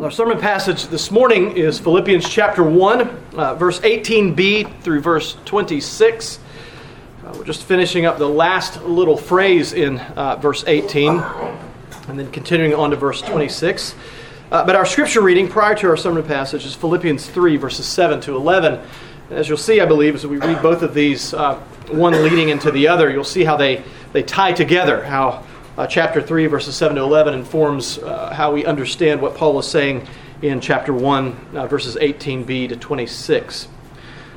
Our sermon passage this morning is Philippians chapter 1, uh, verse 18b through verse 26. Uh, we're just finishing up the last little phrase in uh, verse 18 and then continuing on to verse 26. Uh, but our scripture reading prior to our sermon passage is Philippians 3, verses 7 to 11. And As you'll see, I believe, as we read both of these, uh, one leading into the other, you'll see how they, they tie together, how uh, chapter 3, verses 7 to 11, informs uh, how we understand what Paul is saying in chapter 1, uh, verses 18b to 26.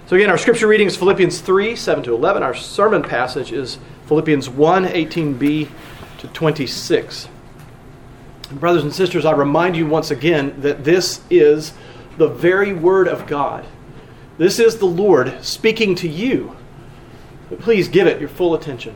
So, again, our scripture reading is Philippians 3, 7 to 11. Our sermon passage is Philippians 1, 18b to 26. And brothers and sisters, I remind you once again that this is the very Word of God. This is the Lord speaking to you. But please give it your full attention.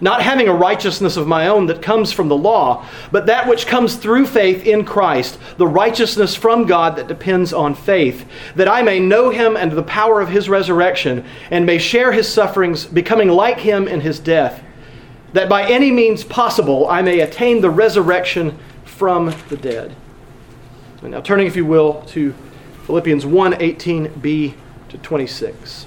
not having a righteousness of my own that comes from the law, but that which comes through faith in Christ, the righteousness from God that depends on faith, that I may know him and the power of his resurrection, and may share his sufferings, becoming like him in his death, that by any means possible I may attain the resurrection from the dead. And now turning, if you will, to Philippians 1 18b to 26.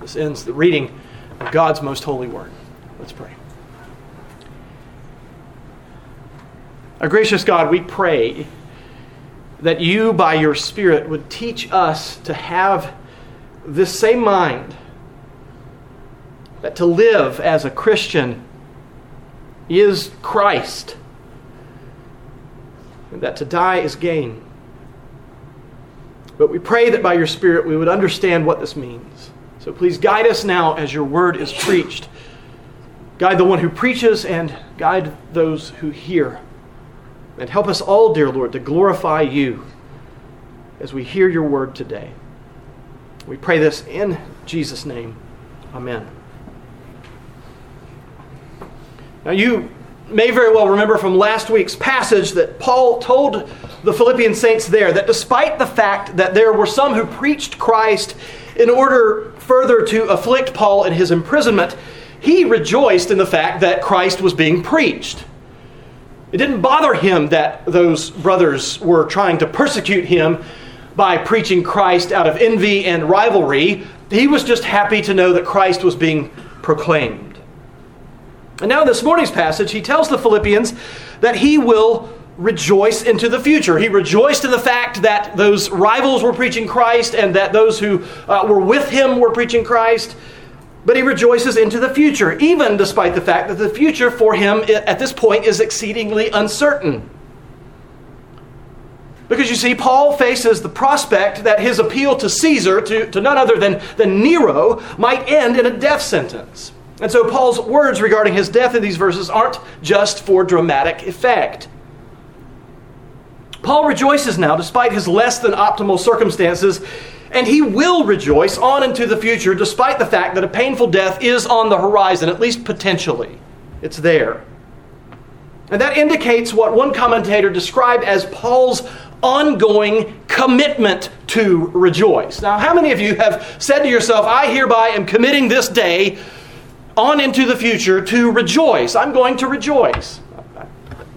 This ends the reading of God's most holy word. Let's pray. Our gracious God, we pray that you, by your Spirit, would teach us to have this same mind that to live as a Christian is Christ, and that to die is gain. But we pray that by your Spirit we would understand what this means. So please guide us now as your word is preached. Guide the one who preaches and guide those who hear. And help us all, dear Lord, to glorify you as we hear your word today. We pray this in Jesus' name. Amen. Now, you may very well remember from last week's passage that Paul told the Philippian saints there that despite the fact that there were some who preached Christ in order further to afflict Paul in his imprisonment, he rejoiced in the fact that Christ was being preached. It didn't bother him that those brothers were trying to persecute him by preaching Christ out of envy and rivalry. He was just happy to know that Christ was being proclaimed. And now, in this morning's passage, he tells the Philippians that he will rejoice into the future. He rejoiced in the fact that those rivals were preaching Christ and that those who uh, were with him were preaching Christ. But he rejoices into the future, even despite the fact that the future for him at this point is exceedingly uncertain. Because you see, Paul faces the prospect that his appeal to Caesar, to, to none other than, than Nero, might end in a death sentence. And so Paul's words regarding his death in these verses aren't just for dramatic effect. Paul rejoices now, despite his less than optimal circumstances, and he will rejoice on into the future, despite the fact that a painful death is on the horizon, at least potentially. It's there. And that indicates what one commentator described as Paul's ongoing commitment to rejoice. Now, how many of you have said to yourself, I hereby am committing this day on into the future to rejoice? I'm going to rejoice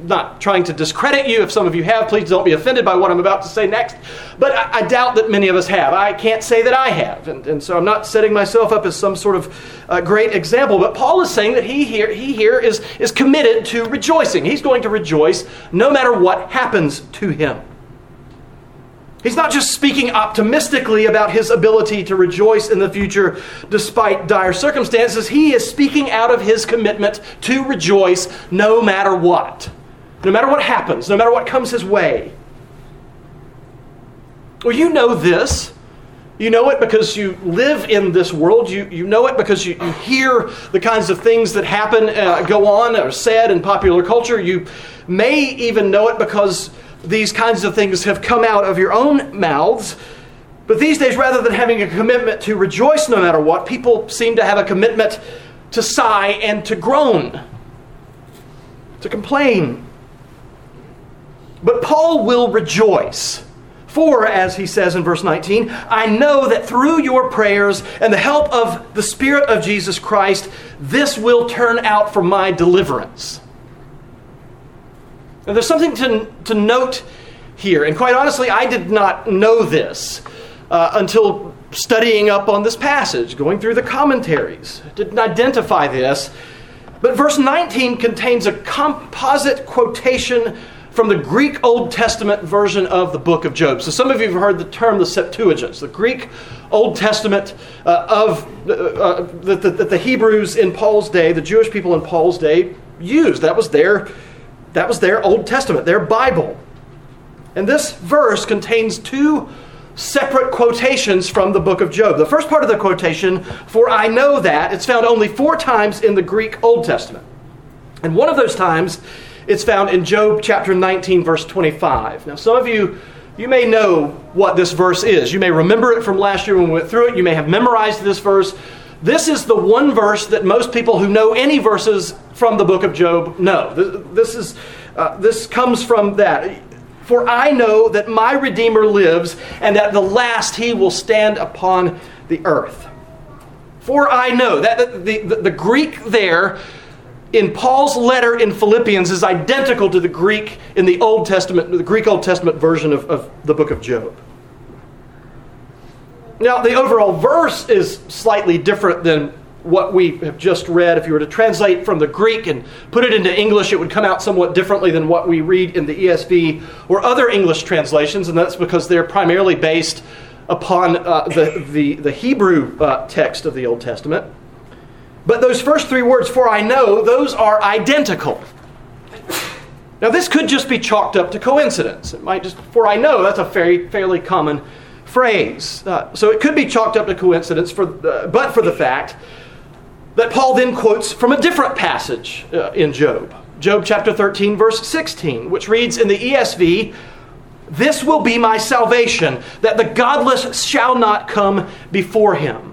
not trying to discredit you. If some of you have, please don't be offended by what I'm about to say next. But I, I doubt that many of us have. I can't say that I have. And, and so I'm not setting myself up as some sort of uh, great example. But Paul is saying that he here, he here is, is committed to rejoicing. He's going to rejoice no matter what happens to him. He's not just speaking optimistically about his ability to rejoice in the future despite dire circumstances. He is speaking out of his commitment to rejoice no matter what no matter what happens, no matter what comes his way. Well, you know this. You know it because you live in this world. You, you know it because you, you hear the kinds of things that happen, uh, go on, or said in popular culture. You may even know it because these kinds of things have come out of your own mouths. But these days, rather than having a commitment to rejoice no matter what, people seem to have a commitment to sigh and to groan, to complain. But Paul will rejoice. For, as he says in verse 19, I know that through your prayers and the help of the Spirit of Jesus Christ, this will turn out for my deliverance. Now, there's something to, to note here, and quite honestly, I did not know this uh, until studying up on this passage, going through the commentaries. Didn't identify this. But verse 19 contains a composite quotation from the Greek Old Testament version of the book of Job. So some of you have heard the term the Septuagint, the Greek Old Testament uh, of uh, uh, that the, the, Hebrews in Paul's day, the Jewish people in Paul's day used. That was their that was their Old Testament, their Bible. And this verse contains two separate quotations from the book of Job. The first part of the quotation, for I know that, it's found only four times in the Greek Old Testament. And one of those times it's found in Job chapter 19, verse 25. Now, some of you, you may know what this verse is. You may remember it from last year when we went through it. You may have memorized this verse. This is the one verse that most people who know any verses from the book of Job know. This, is, uh, this comes from that. For I know that my Redeemer lives, and at the last he will stand upon the earth. For I know that the, the, the Greek there in Paul's letter in Philippians is identical to the Greek in the Old Testament, the Greek Old Testament version of, of the book of Job. Now, the overall verse is slightly different than what we have just read. If you were to translate from the Greek and put it into English, it would come out somewhat differently than what we read in the ESV or other English translations, and that's because they're primarily based upon uh, the, the, the, Hebrew uh, text of the Old Testament. But those first three words, for I know, those are identical. Now, this could just be chalked up to coincidence. It might just, for I know, that's a very, fairly common phrase. Uh, so it could be chalked up to coincidence, for, uh, but for the fact that Paul then quotes from a different passage uh, in Job. Job chapter 13, verse 16, which reads in the ESV, This will be my salvation, that the godless shall not come before him.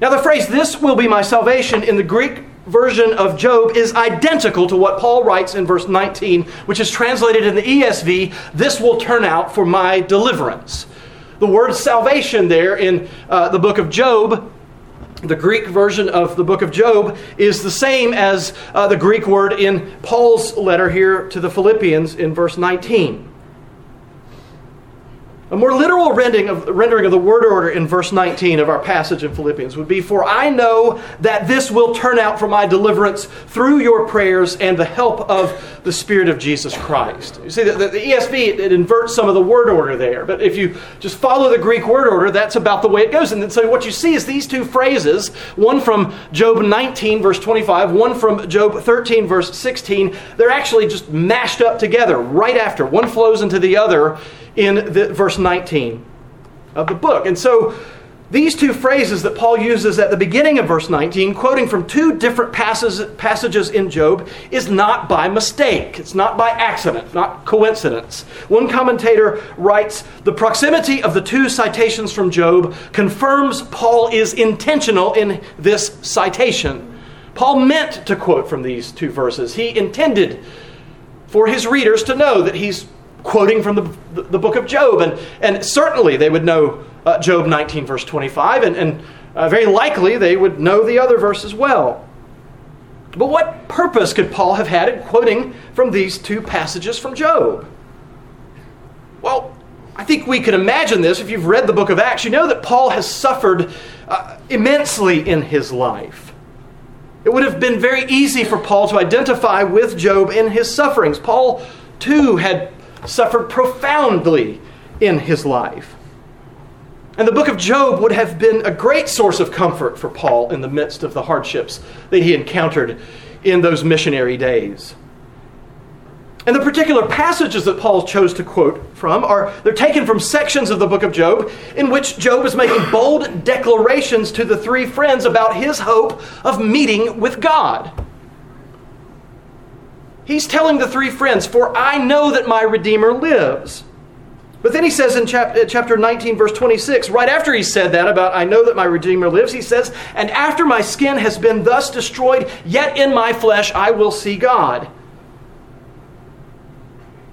Now, the phrase, this will be my salvation, in the Greek version of Job is identical to what Paul writes in verse 19, which is translated in the ESV, this will turn out for my deliverance. The word salvation there in uh, the book of Job, the Greek version of the book of Job, is the same as uh, the Greek word in Paul's letter here to the Philippians in verse 19. A more literal rendering of, rendering of the word order in verse 19 of our passage in Philippians would be For I know that this will turn out for my deliverance through your prayers and the help of the Spirit of Jesus Christ. You see, the, the, the ESV, it, it, inverts some of the word order there, but if you just follow the Greek word order, that's about the way it goes. And so what you see is these two phrases one from Job 19, verse 25, one from Job 13, verse 16, they're actually just mashed up together right after. One flows into the other in the, verse 19 of the book. And so these two phrases that Paul uses at the beginning of verse 19, quoting from two different passages, passages in Job, is not by mistake. It's not by accident, not coincidence. One commentator writes The proximity of the two citations from Job confirms Paul is intentional in this citation. Paul meant to quote from these two verses. He intended for his readers to know that he's quoting from the, the, book of Job. And, and certainly they would know uh, Job 19, verse 25, and, and uh, very likely they would know the other verse as well. But what purpose could Paul have had in quoting from these two passages from Job? Well, I think we can imagine this. If you've read the book of Acts, you know that Paul has suffered uh, immensely in his life. It would have been very easy for Paul to identify with Job in his sufferings. Paul, too, had suffered profoundly in his life. And the book of Job would have been a great source of comfort for Paul in the midst of the hardships that he encountered in those missionary days. And the particular passages that Paul chose to quote from are they're taken from sections of the book of Job in which Job is making bold declarations to the three friends about his hope of meeting with God. He's telling the three friends, "For I know that my redeemer lives." But then he says in chapter 19, verse 26, right after he said that about, I know that my Redeemer lives, he says, And after my skin has been thus destroyed, yet in my flesh I will see God.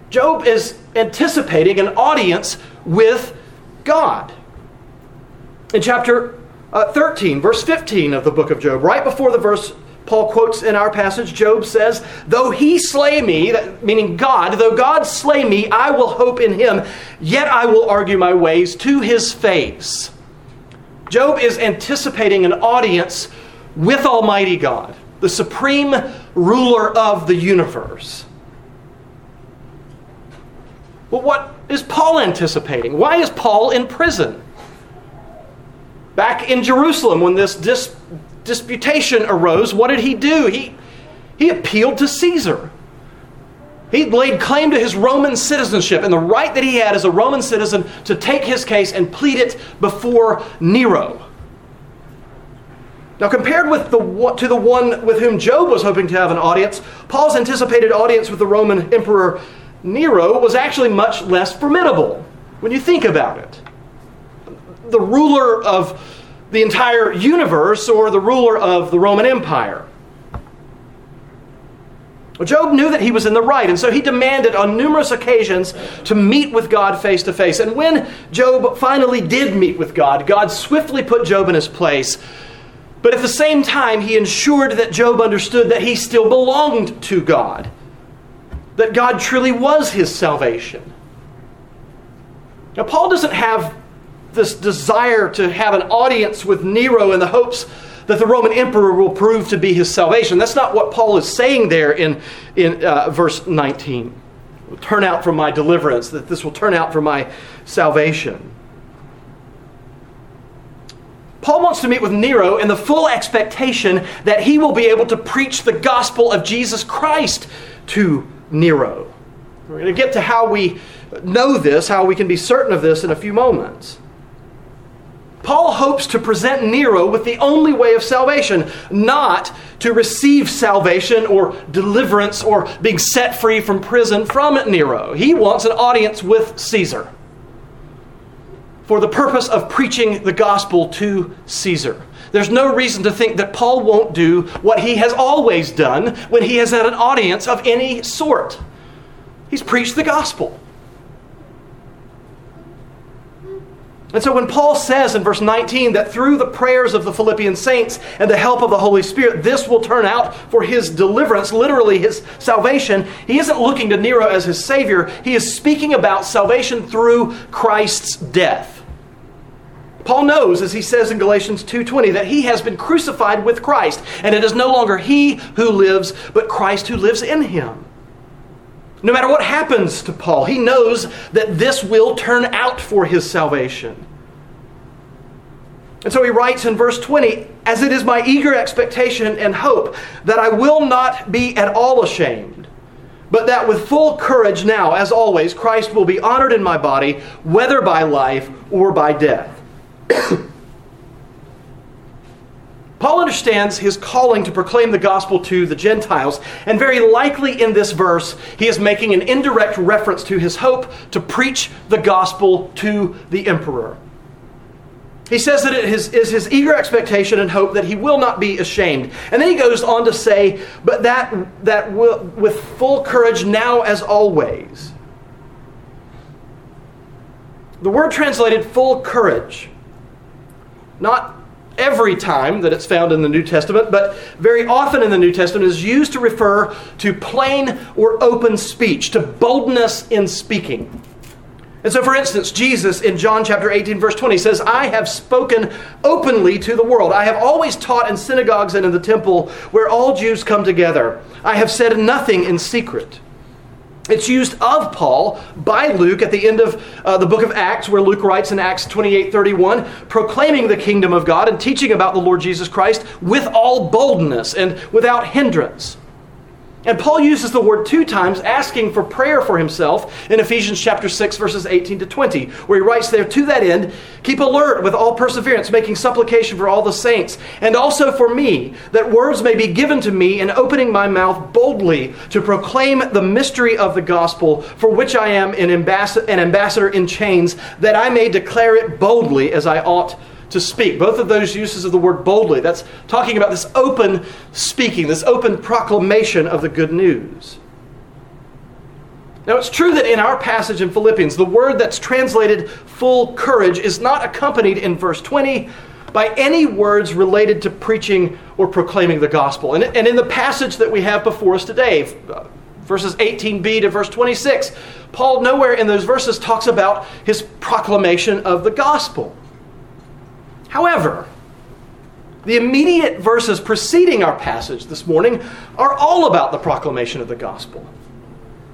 Job is anticipating an audience with God. In chapter uh, 13, verse 15 of the book of Job, right before the verse Paul quotes in our passage, Job says, Though he slay me, meaning God, though God slay me, I will hope in him, yet I will argue my ways to his face. Job is anticipating an audience with Almighty God, the supreme ruler of the universe. Well, what is Paul anticipating? Why is Paul in prison? Back in Jerusalem, when this dis- disputation arose, what did he do? He, he appealed to Caesar. He laid claim to his Roman citizenship and the right that he had as a Roman citizen to take his case and plead it before Nero. Now, compared with the, to the one with whom Job was hoping to have an audience, Paul's anticipated audience with the Roman Emperor Nero was actually much less formidable when you think about it. The ruler of the entire universe or the ruler of the Roman Empire. Well, Job knew that he was in the right, and so he demanded on numerous occasions to meet with God face to face. And when Job finally did meet with God, God swiftly put Job in his place. But at the same time, he ensured that Job understood that he still belonged to God that God truly was his salvation. Now, Paul doesn't have this desire to have an audience with Nero in the hopes that the Roman emperor will prove to be his salvation. That's not what Paul is saying there in, in uh, verse 19. will turn out for my deliverance, that this will turn out for my salvation. Paul wants to meet with Nero in the full expectation that he will be able to preach the gospel of Jesus Christ to Nero. We're going to get to how we know this, how we can be certain of this in a few moments. Paul hopes to present Nero with the only way of salvation, not to receive salvation or deliverance or being set free from prison from Nero. He wants an audience with Caesar for the purpose of preaching the gospel to Caesar. There's no reason to think that Paul won't do what he has always done when he has had an audience of any sort. He's preached the gospel. And so when Paul says in verse 19 that through the prayers of the Philippian saints and the help of the Holy Spirit, this will turn out for his deliverance, literally his salvation, he isn't looking to Nero as his Savior. He is speaking about salvation through Christ's death. Paul knows, as he says in Galatians 2:20, that he has been crucified with Christ, and it is no longer he who lives, but Christ who lives in him. No matter what happens to Paul, he knows that this will turn out for his salvation. And so he writes in verse 20, As it is my eager expectation and hope that I will not be at all ashamed, but that with full courage now, as always, Christ will be honored in my body, whether by life or by death. Paul understands his calling to proclaim the gospel to the Gentiles, and very likely in this verse, he is making an indirect reference to his hope to preach the gospel to the emperor. He says that it is, is his eager expectation and hope that he will not be ashamed. And then he goes on to say, but that, that will, with full courage now as always. The word translated full courage, not every time that it's found in the New Testament, but very often in the New Testament is used to refer to plain or open speech, to boldness in speaking. And so, for instance, Jesus in John chapter 18, verse 20 says, I have spoken openly to the world. I have always taught in synagogues and in the temple where all Jews come together. I have said nothing in secret. It's used of Paul by Luke at the end of uh, the book of Acts, where Luke writes in Acts 28 31, proclaiming the kingdom of God and teaching about the Lord Jesus Christ with all boldness and without hindrance. And Paul uses the word two times, asking for prayer for himself in Ephesians chapter 6, verses 18 to 20, where he writes there, To that end, keep alert with all perseverance, making supplication for all the saints, and also for me, that words may be given to me in opening my mouth boldly to proclaim the mystery of the gospel, for which I am an, an ambassador in chains, that I may declare it boldly as I ought to speak. Both of those uses of the word boldly, that's talking about this open speaking, this open proclamation of the good news. Now, it's true that in our passage in Philippians, the word that's translated full courage is not accompanied in verse 20 by any words related to preaching or proclaiming the gospel. And, in the passage that we have before us today, uh, verses 18b to verse 26, Paul nowhere in those verses talks about his proclamation of the gospel. However, the immediate verses preceding our passage this morning are all about the proclamation of the gospel.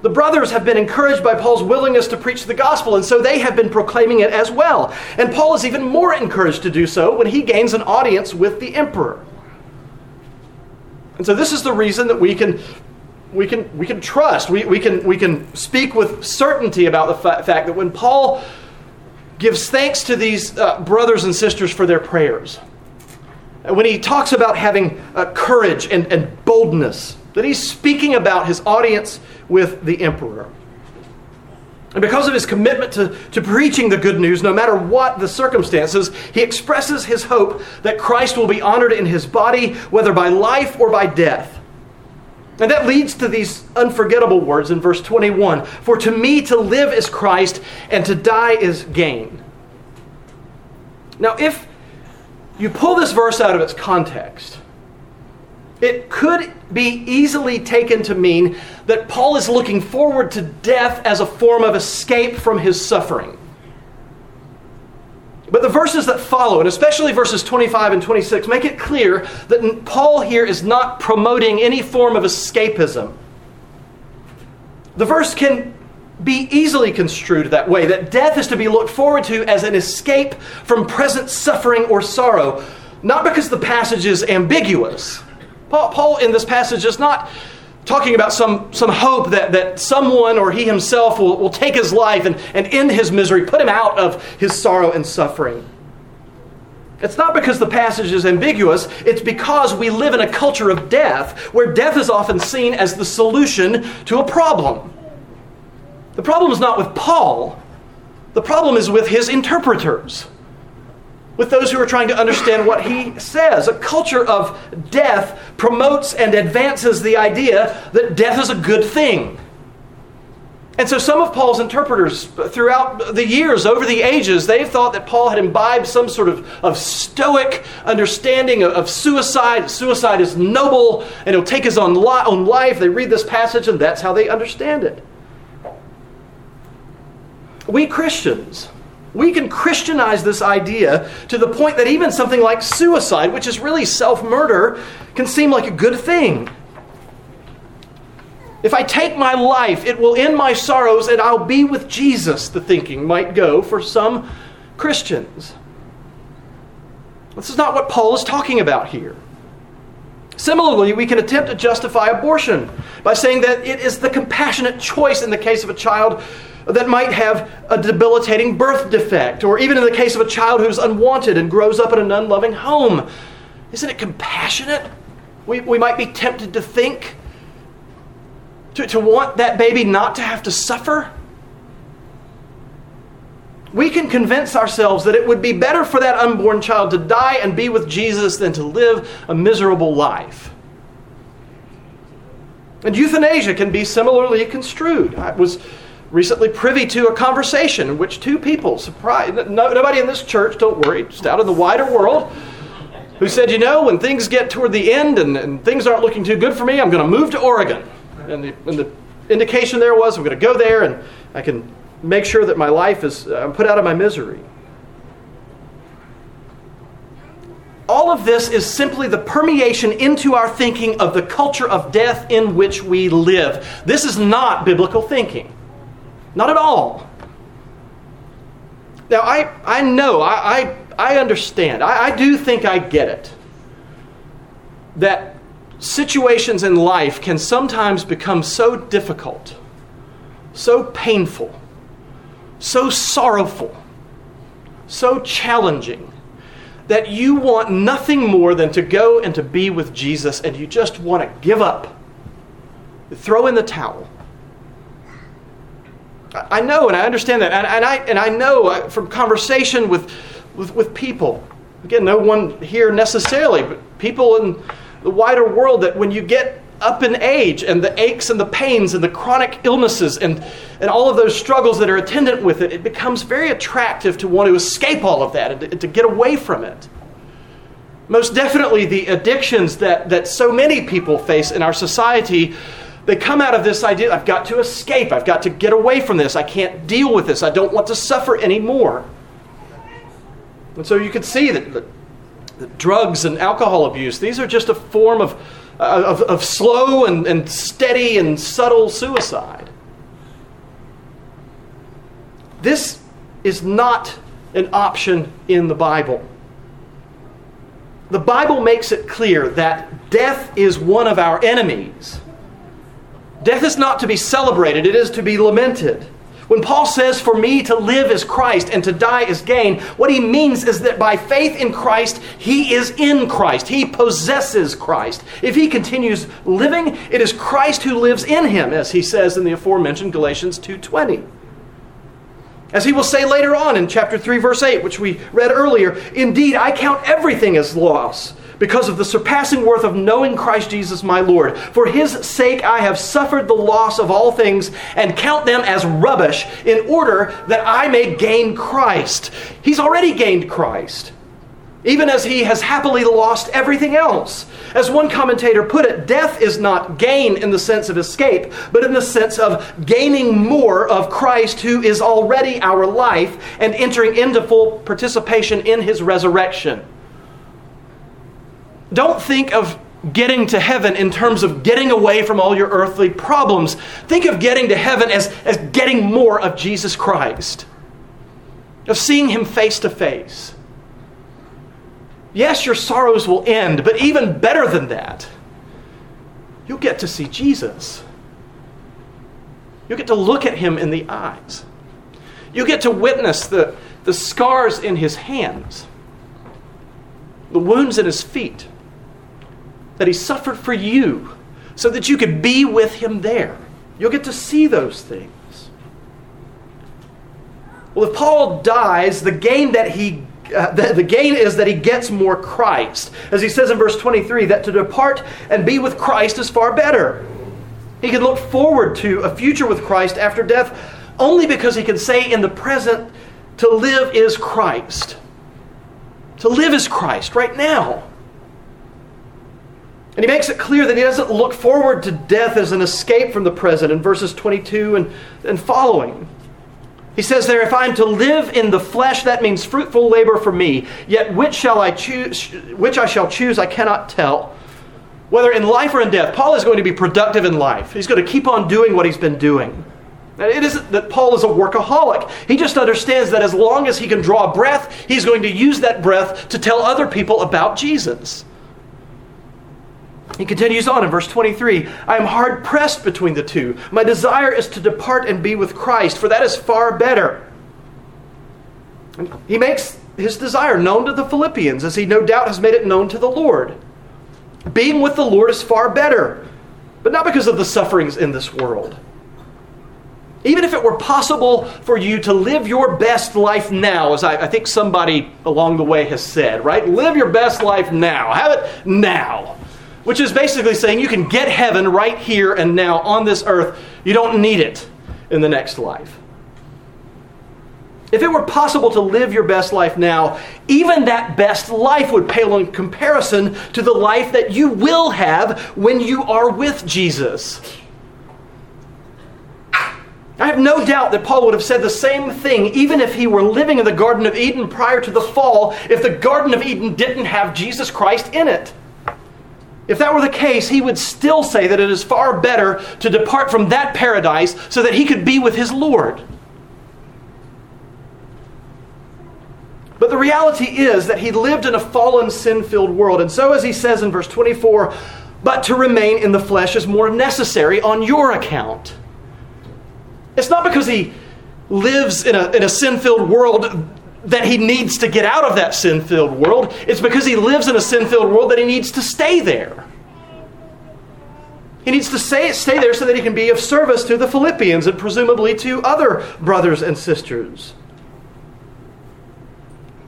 The brothers have been encouraged by Paul's willingness to preach the gospel, and so they have been proclaiming it as well. And Paul is even more encouraged to do so when he gains an audience with the emperor. And so this is the reason that we can we can we can trust, we, we can we can speak with certainty about the fa- fact that when Paul gives thanks to these uh, brothers and sisters for their prayers. When he talks about having uh, courage and, and boldness, that he's speaking about his audience with the emperor. And because of his commitment to, to preaching the good news, no matter what the circumstances, he expresses his hope that Christ will be honored in his body, whether by life or by death. And that leads to these unforgettable words in verse 21 For to me to live is Christ, and to die is gain. Now, if you pull this verse out of its context, it could be easily taken to mean that Paul is looking forward to death as a form of escape from his suffering. But the verses that follow, and especially verses 25 and 26, make it clear that Paul here is not promoting any form of escapism. The verse can be easily construed that way that death is to be looked forward to as an escape from present suffering or sorrow, not because the passage is ambiguous. Paul, in this passage is not talking about some, some hope that, that someone or he himself will, will take his life and, and end his misery, put him out of his sorrow and suffering. It's not because the passage is ambiguous, it's because we live in a culture of death where death is often seen as the solution to a problem. The problem is not with Paul, the problem is with his interpreters with those who are trying to understand what he says. A culture of death promotes and advances the idea that death is a good thing. And so some of Paul's interpreters throughout the years, over the ages, they've thought that Paul had imbibed some sort of, of stoic understanding of, of suicide. Suicide is noble and he'll take his own, li- own life. They read this passage and that's how they understand it. We Christians, we can Christianize this idea to the point that even something like suicide, which is really self murder, can seem like a good thing. If I take my life, it will end my sorrows and I'll be with Jesus, the thinking might go for some Christians. This is not what Paul is talking about here. Similarly, we can attempt to justify abortion by saying that it is the compassionate choice in the case of a child that might have a debilitating birth defect, or even in the case of a child who's unwanted and grows up in an unloving home. Isn't it compassionate? We, we might be tempted to think, to, to want that baby not to have to suffer. We can convince ourselves that it would be better for that unborn child to die and be with Jesus than to live a miserable life. And euthanasia can be similarly construed. I was recently privy to a conversation in which two people, surprised, no, nobody in this church, don't worry, just out in the wider world, who said, You know, when things get toward the end and, and things aren't looking too good for me, I'm going to move to Oregon. And the, and the indication there was, I'm going to go there and I can make sure that my life is, uh, I'm put out of my misery. All of this is simply the permeation into our thinking of the culture of death in which we live. This is not biblical thinking. Not at all. Now, I, I know, I, I, I understand, I, I do think I get it. That situations in life can sometimes become so difficult, so painful, so sorrowful, so challenging that you want nothing more than to go and to be with Jesus and you just want to give up, throw in the towel. I know and I understand that. And, and I, and I know uh, from conversation with, with, with people, again, no one here necessarily, but people in the wider world, that when you get up in age and the aches and the pains and the chronic illnesses and, and all of those struggles that are attendant with it, it becomes very attractive to want to escape all of that and to, to get away from it. Most definitely, the addictions that, that so many people face in our society they come out of this idea I've got to escape, I've got to get away from this, I can't deal with this, I don't want to suffer anymore. And so you can see that, that, that drugs and alcohol abuse, these are just a form of, uh, of, of slow and, and steady and subtle suicide. This is not an option in the Bible. The Bible makes it clear that death is one of our enemies. Death is not to be celebrated, it is to be lamented. When Paul says, For me to live is Christ and to die is gain, what he means is that by faith in Christ, he is in Christ. He possesses Christ. If he continues living, it is Christ who lives in him, as he says in the aforementioned Galatians 2:20. As he will say later on in chapter 3 verse 8, which we read earlier, indeed I count everything as loss because of the surpassing worth of knowing Christ Jesus my Lord. For his sake I have suffered the loss of all things and count them as rubbish in order that I may gain Christ. He's already gained Christ, even as he has happily lost everything else. As one commentator put it, death is not gain in the sense of escape, but in the sense of gaining more of Christ, who is already our life, and entering into full participation in his resurrection don't think of getting to heaven in terms of getting away from all your earthly problems. Think of getting to heaven as, as getting more of Jesus Christ, of seeing Him face to face. Yes, your sorrows will end, but even better than that, you'll get to see Jesus. You'll get to look at Him in the eyes. You'll get to witness the, the scars in His hands, the wounds in His feet that he suffered for you so that you could be with him there. You'll get to see those things. Well, if Paul dies, the gain that he uh, the, the, gain is that he gets more Christ. As he says in verse 23, that to depart and be with Christ is far better. He can look forward to a future with Christ after death only because he can say in the present, to live is Christ. To live is Christ right now. And he makes it clear that he doesn't look forward to death as an escape from the present in verses 22 and, and following. He says there, if I'm to live in the flesh, that means fruitful labor for me. Yet which shall I choose, which I shall choose, I cannot tell. Whether in life or in death, Paul is going to be productive in life. He's going to keep on doing what he's been doing. And it isn't that Paul is a workaholic. He just understands that as long as he can draw breath, he's going to use that breath to tell other people about Jesus. He continues on in verse 23 I am hard pressed between the two. My desire is to depart and be with Christ, for that is far better. He makes his desire known to the Philippians, as he no doubt has made it known to the Lord. Being with the Lord is far better, but not because of the sufferings in this world. Even if it were possible for you to live your best life now, as I, I think somebody along the way has said, right? Live your best life now. Have it now which is basically saying you can get heaven right here and now on this earth. You don't need it. in the next life. If it were possible to live your best life now, even that best life would pale in comparison to the life that you will have when you are with Jesus. I have no doubt that Paul would have said the same thing even if he were living in the Garden of Eden prior to the fall, if the Garden of Eden didn't have Jesus Christ in it. If that were the case, he would still say that it is far better to depart from that paradise so that he could be with his Lord. But the reality is that he lived in a fallen, sin filled world. And so, as he says in verse 24, but to remain in the flesh is more necessary on your account. It's not because he lives in a, in a sin filled world that he needs to get out of that sin filled world. It's because he lives in a sin filled world that he needs to stay there. He needs to stay, stay there so that he can be of service to the Philippians and presumably to other brothers and sisters.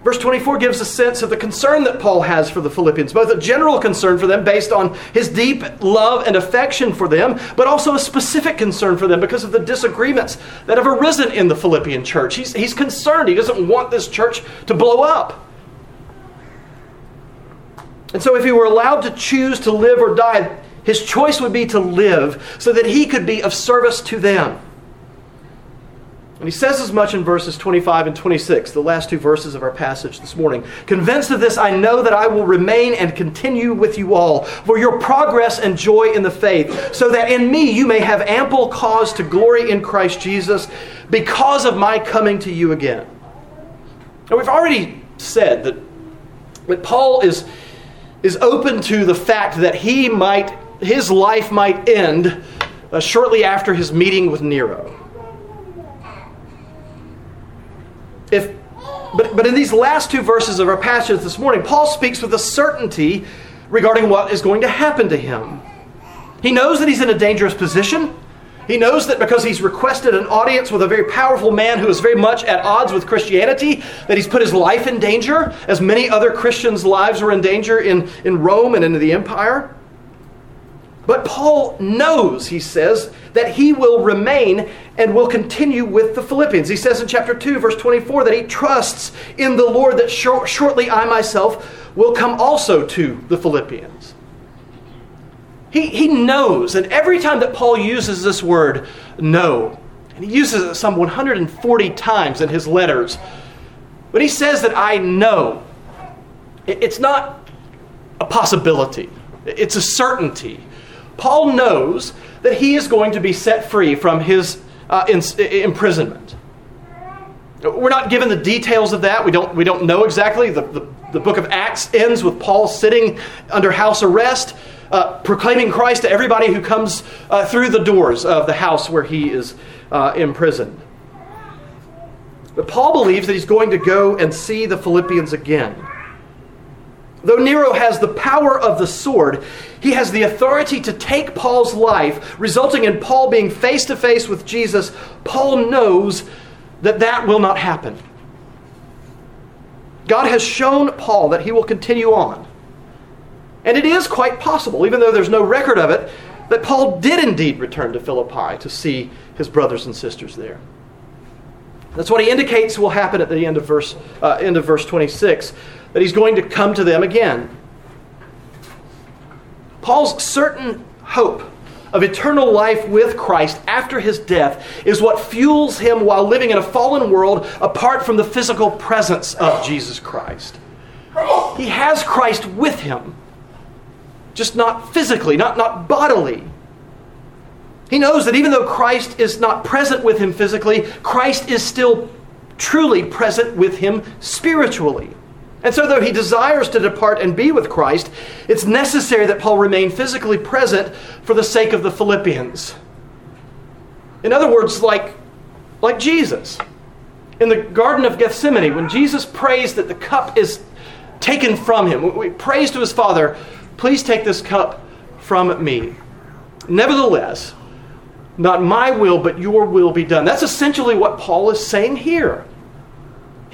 Verse 24 gives a sense of the concern that Paul has for the Philippians, both a general concern for them based on his deep love and affection for them, but also a specific concern for them because of the disagreements that have arisen in the Philippian church. He's, he's concerned. He doesn't want this church to blow up. And so, if he were allowed to choose to live or die, his choice would be to live so that he could be of service to them. And he says as much in verses 25 and 26, the last two verses of our passage this morning. Convinced of this, I know that I will remain and continue with you all for your progress and joy in the faith, so that in me you may have ample cause to glory in Christ Jesus because of my coming to you again. Now, we've already said that, that Paul is, is open to the fact that he might, his life might end uh, shortly after his meeting with Nero. If but, but in these last two verses of our passage this morning, Paul speaks with a certainty regarding what is going to happen to him. He knows that he's in a dangerous position. He knows that because he's requested an audience with a very powerful man who is very much at odds with Christianity, that he's put his life in danger, as many other Christians' lives were in danger in, in Rome and in the empire. But Paul knows, he says, that he will remain and will continue with the Philippians. He says in chapter 2, verse 24, that he trusts in the Lord that shor- shortly I myself will come also to the Philippians. He, he knows, and every time that Paul uses this word, know, and he uses it some 140 times in his letters, but he says that I know. It, it's not a possibility, it's a certainty. Paul knows that he is going to be set free from his uh, in, imprisonment. We're not given the details of that. We don't, we don't know exactly. The, the, the book of Acts ends with Paul sitting under house arrest, uh, proclaiming Christ to everybody who comes uh, through the doors of the house where he is uh, imprisoned. But Paul believes that he's going to go and see the Philippians again. Though Nero has the power of the sword, he has the authority to take Paul's life, resulting in Paul being face to face with Jesus. Paul knows that that will not happen. God has shown Paul that he will continue on. And it is quite possible, even though there's no record of it, that Paul did indeed return to Philippi to see his brothers and sisters there. That's what he indicates will happen at the end of verse, uh, end of verse 26 that he's going to come to them again. Paul's certain hope of eternal life with Christ after his death is what fuels him while living in a fallen world apart from the physical presence of Jesus Christ. He has Christ with him, just not physically, not, not bodily. He knows that even though Christ is not present with him physically, Christ is still truly present with him spiritually. And so, though he desires to depart and be with Christ, it's necessary that Paul remain physically present for the sake of the Philippians. In other words, like, like Jesus. In the Garden of Gethsemane, when Jesus prays that the cup is taken from him, he prays to his Father, Please take this cup from me. Nevertheless, not my will, but your will be done. That's essentially what Paul is saying here.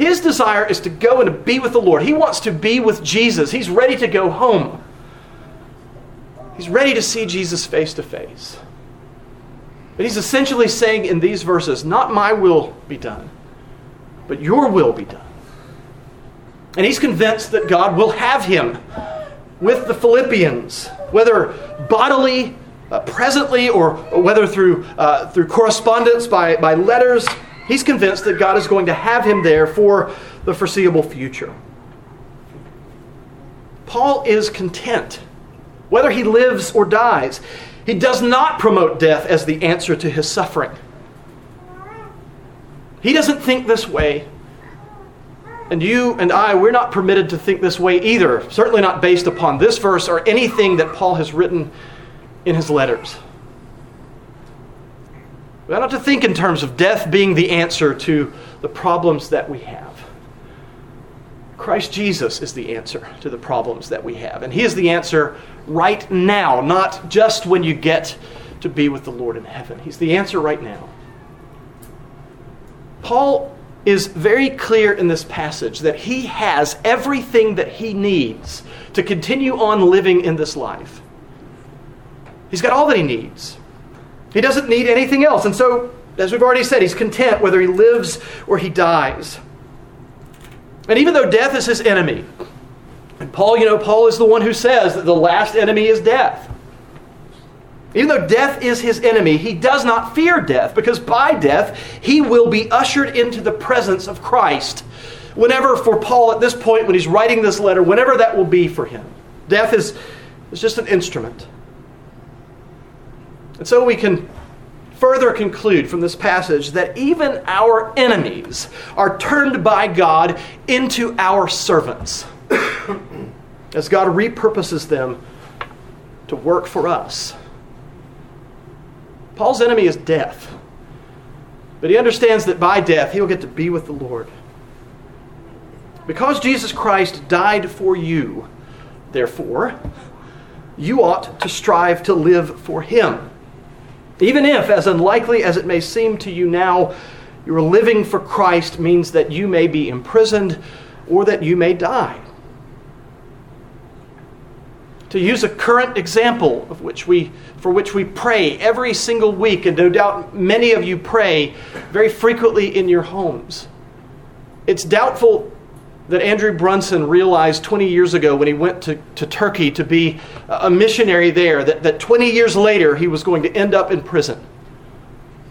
His desire is to go and to be with the Lord. He wants to be with Jesus. He's ready to go home. He's ready to see Jesus face to face. But he's essentially saying in these verses, Not my will be done, but your will be done. And he's convinced that God will have him with the Philippians, whether bodily, uh, presently, or, whether through, uh, through correspondence by, by letters. He's convinced that God is going to have him there for the foreseeable future. Paul is content, whether he lives or dies. He does not promote death as the answer to his suffering. He doesn't think this way. And you and I, we're not permitted to think this way either. Certainly not based upon this verse or anything that Paul has written in his letters. We ought not to think in terms of death being the answer to the problems that we have. Christ Jesus is the answer to the problems that we have. And He is the answer right now, not just when you get to be with the Lord in heaven. He's the answer right now. Paul is very clear in this passage that he has everything that he needs to continue on living in this life. He's got all that he needs. He doesn't need anything else. And so, as we've already said, he's content whether he lives or he dies. And even though death is his enemy, and Paul, you know, Paul is the one who says that the last enemy is death. Even though death is his enemy, he does not fear death because by death he will be ushered into the presence of Christ. Whenever, for Paul at this point, when he's writing this letter, whenever that will be for him, death is, is just an instrument. And so we can further conclude from this passage that even our enemies are turned by God into our servants as God repurposes them to work for us. Paul's enemy is death, but he understands that by death he will get to be with the Lord. Because Jesus Christ died for you, therefore, you ought to strive to live for him. Even if, as unlikely as it may seem to you now, your living for Christ means that you may be imprisoned or that you may die. To use a current example of which we, for which we pray every single week, and no doubt many of you pray very frequently in your homes. It's doubtful that Andrew Brunson realized 20 years ago when he went to, to Turkey to be a missionary there, that, that 20 years later he was going to end up in prison,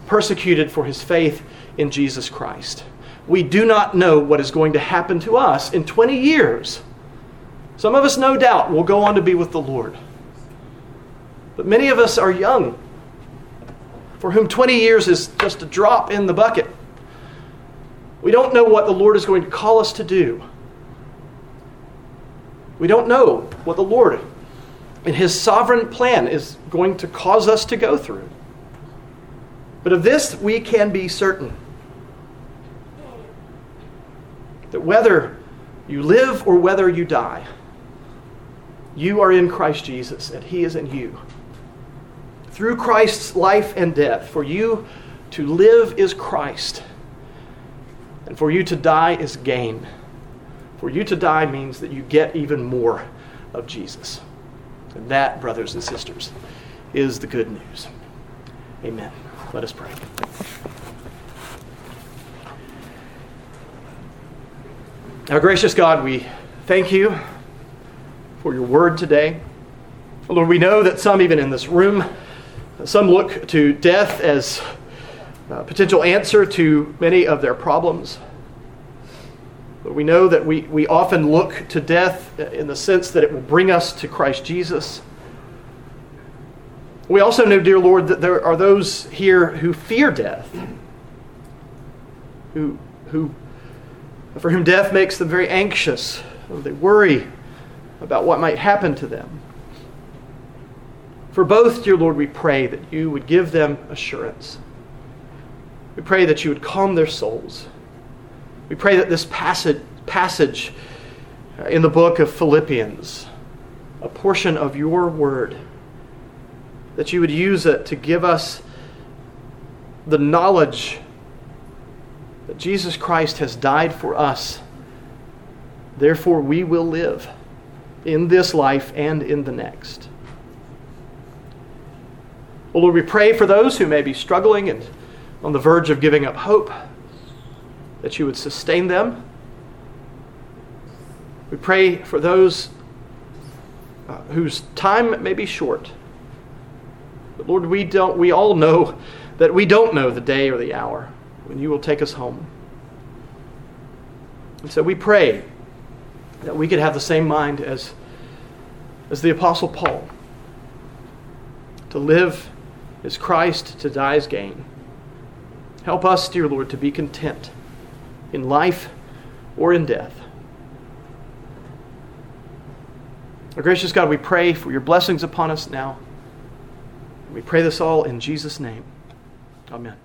persecuted for his faith in Jesus Christ. We do not know what is going to happen to us in 20 years. Some of us, no doubt, will go on to be with the Lord. But many of us are young, for whom 20 years is just a drop in the bucket. We don't know what the Lord is going to call us to do. We don't know what the Lord, in His sovereign plan, is going to cause us to go through. But of this we can be certain that whether you live or whether you die, you are in Christ Jesus and He is in you. Through Christ's life and death, for you to live is Christ and for you to die is gain. For you to die means that you get even more of Jesus. And that, brothers and sisters, is the good news. Amen. Let us pray. Our gracious God, we thank you for your word today. Lord, we know that some, even in this room, some look to death as uh, potential answer to many of their problems. But we know that we, we often look to death in the sense that it will bring us to Christ Jesus. We also know, dear Lord, that there are those here who fear death, who, who, for whom death makes them very anxious. They worry about what might happen to them. For both, dear Lord, we pray that you would give them assurance we pray that you would calm their souls. We pray that this passage, passage in the book of Philippians, a portion of your word, that you would use it to give us the knowledge that Jesus Christ has died for us. Therefore, we will live in this life and in the next. Well, Lord, we pray for those who may be struggling and on the verge of giving up hope, that you would sustain them. We pray for those uh, whose time may be short. But Lord, we don't we all know that we don't know the day or the hour when you will take us home. And so we pray that we could have the same mind as, as the Apostle Paul to live as Christ, to die as gain. Help us, dear Lord, to be content in life or in death. Our gracious God, we pray for your blessings upon us now. We pray this all in Jesus' name. Amen.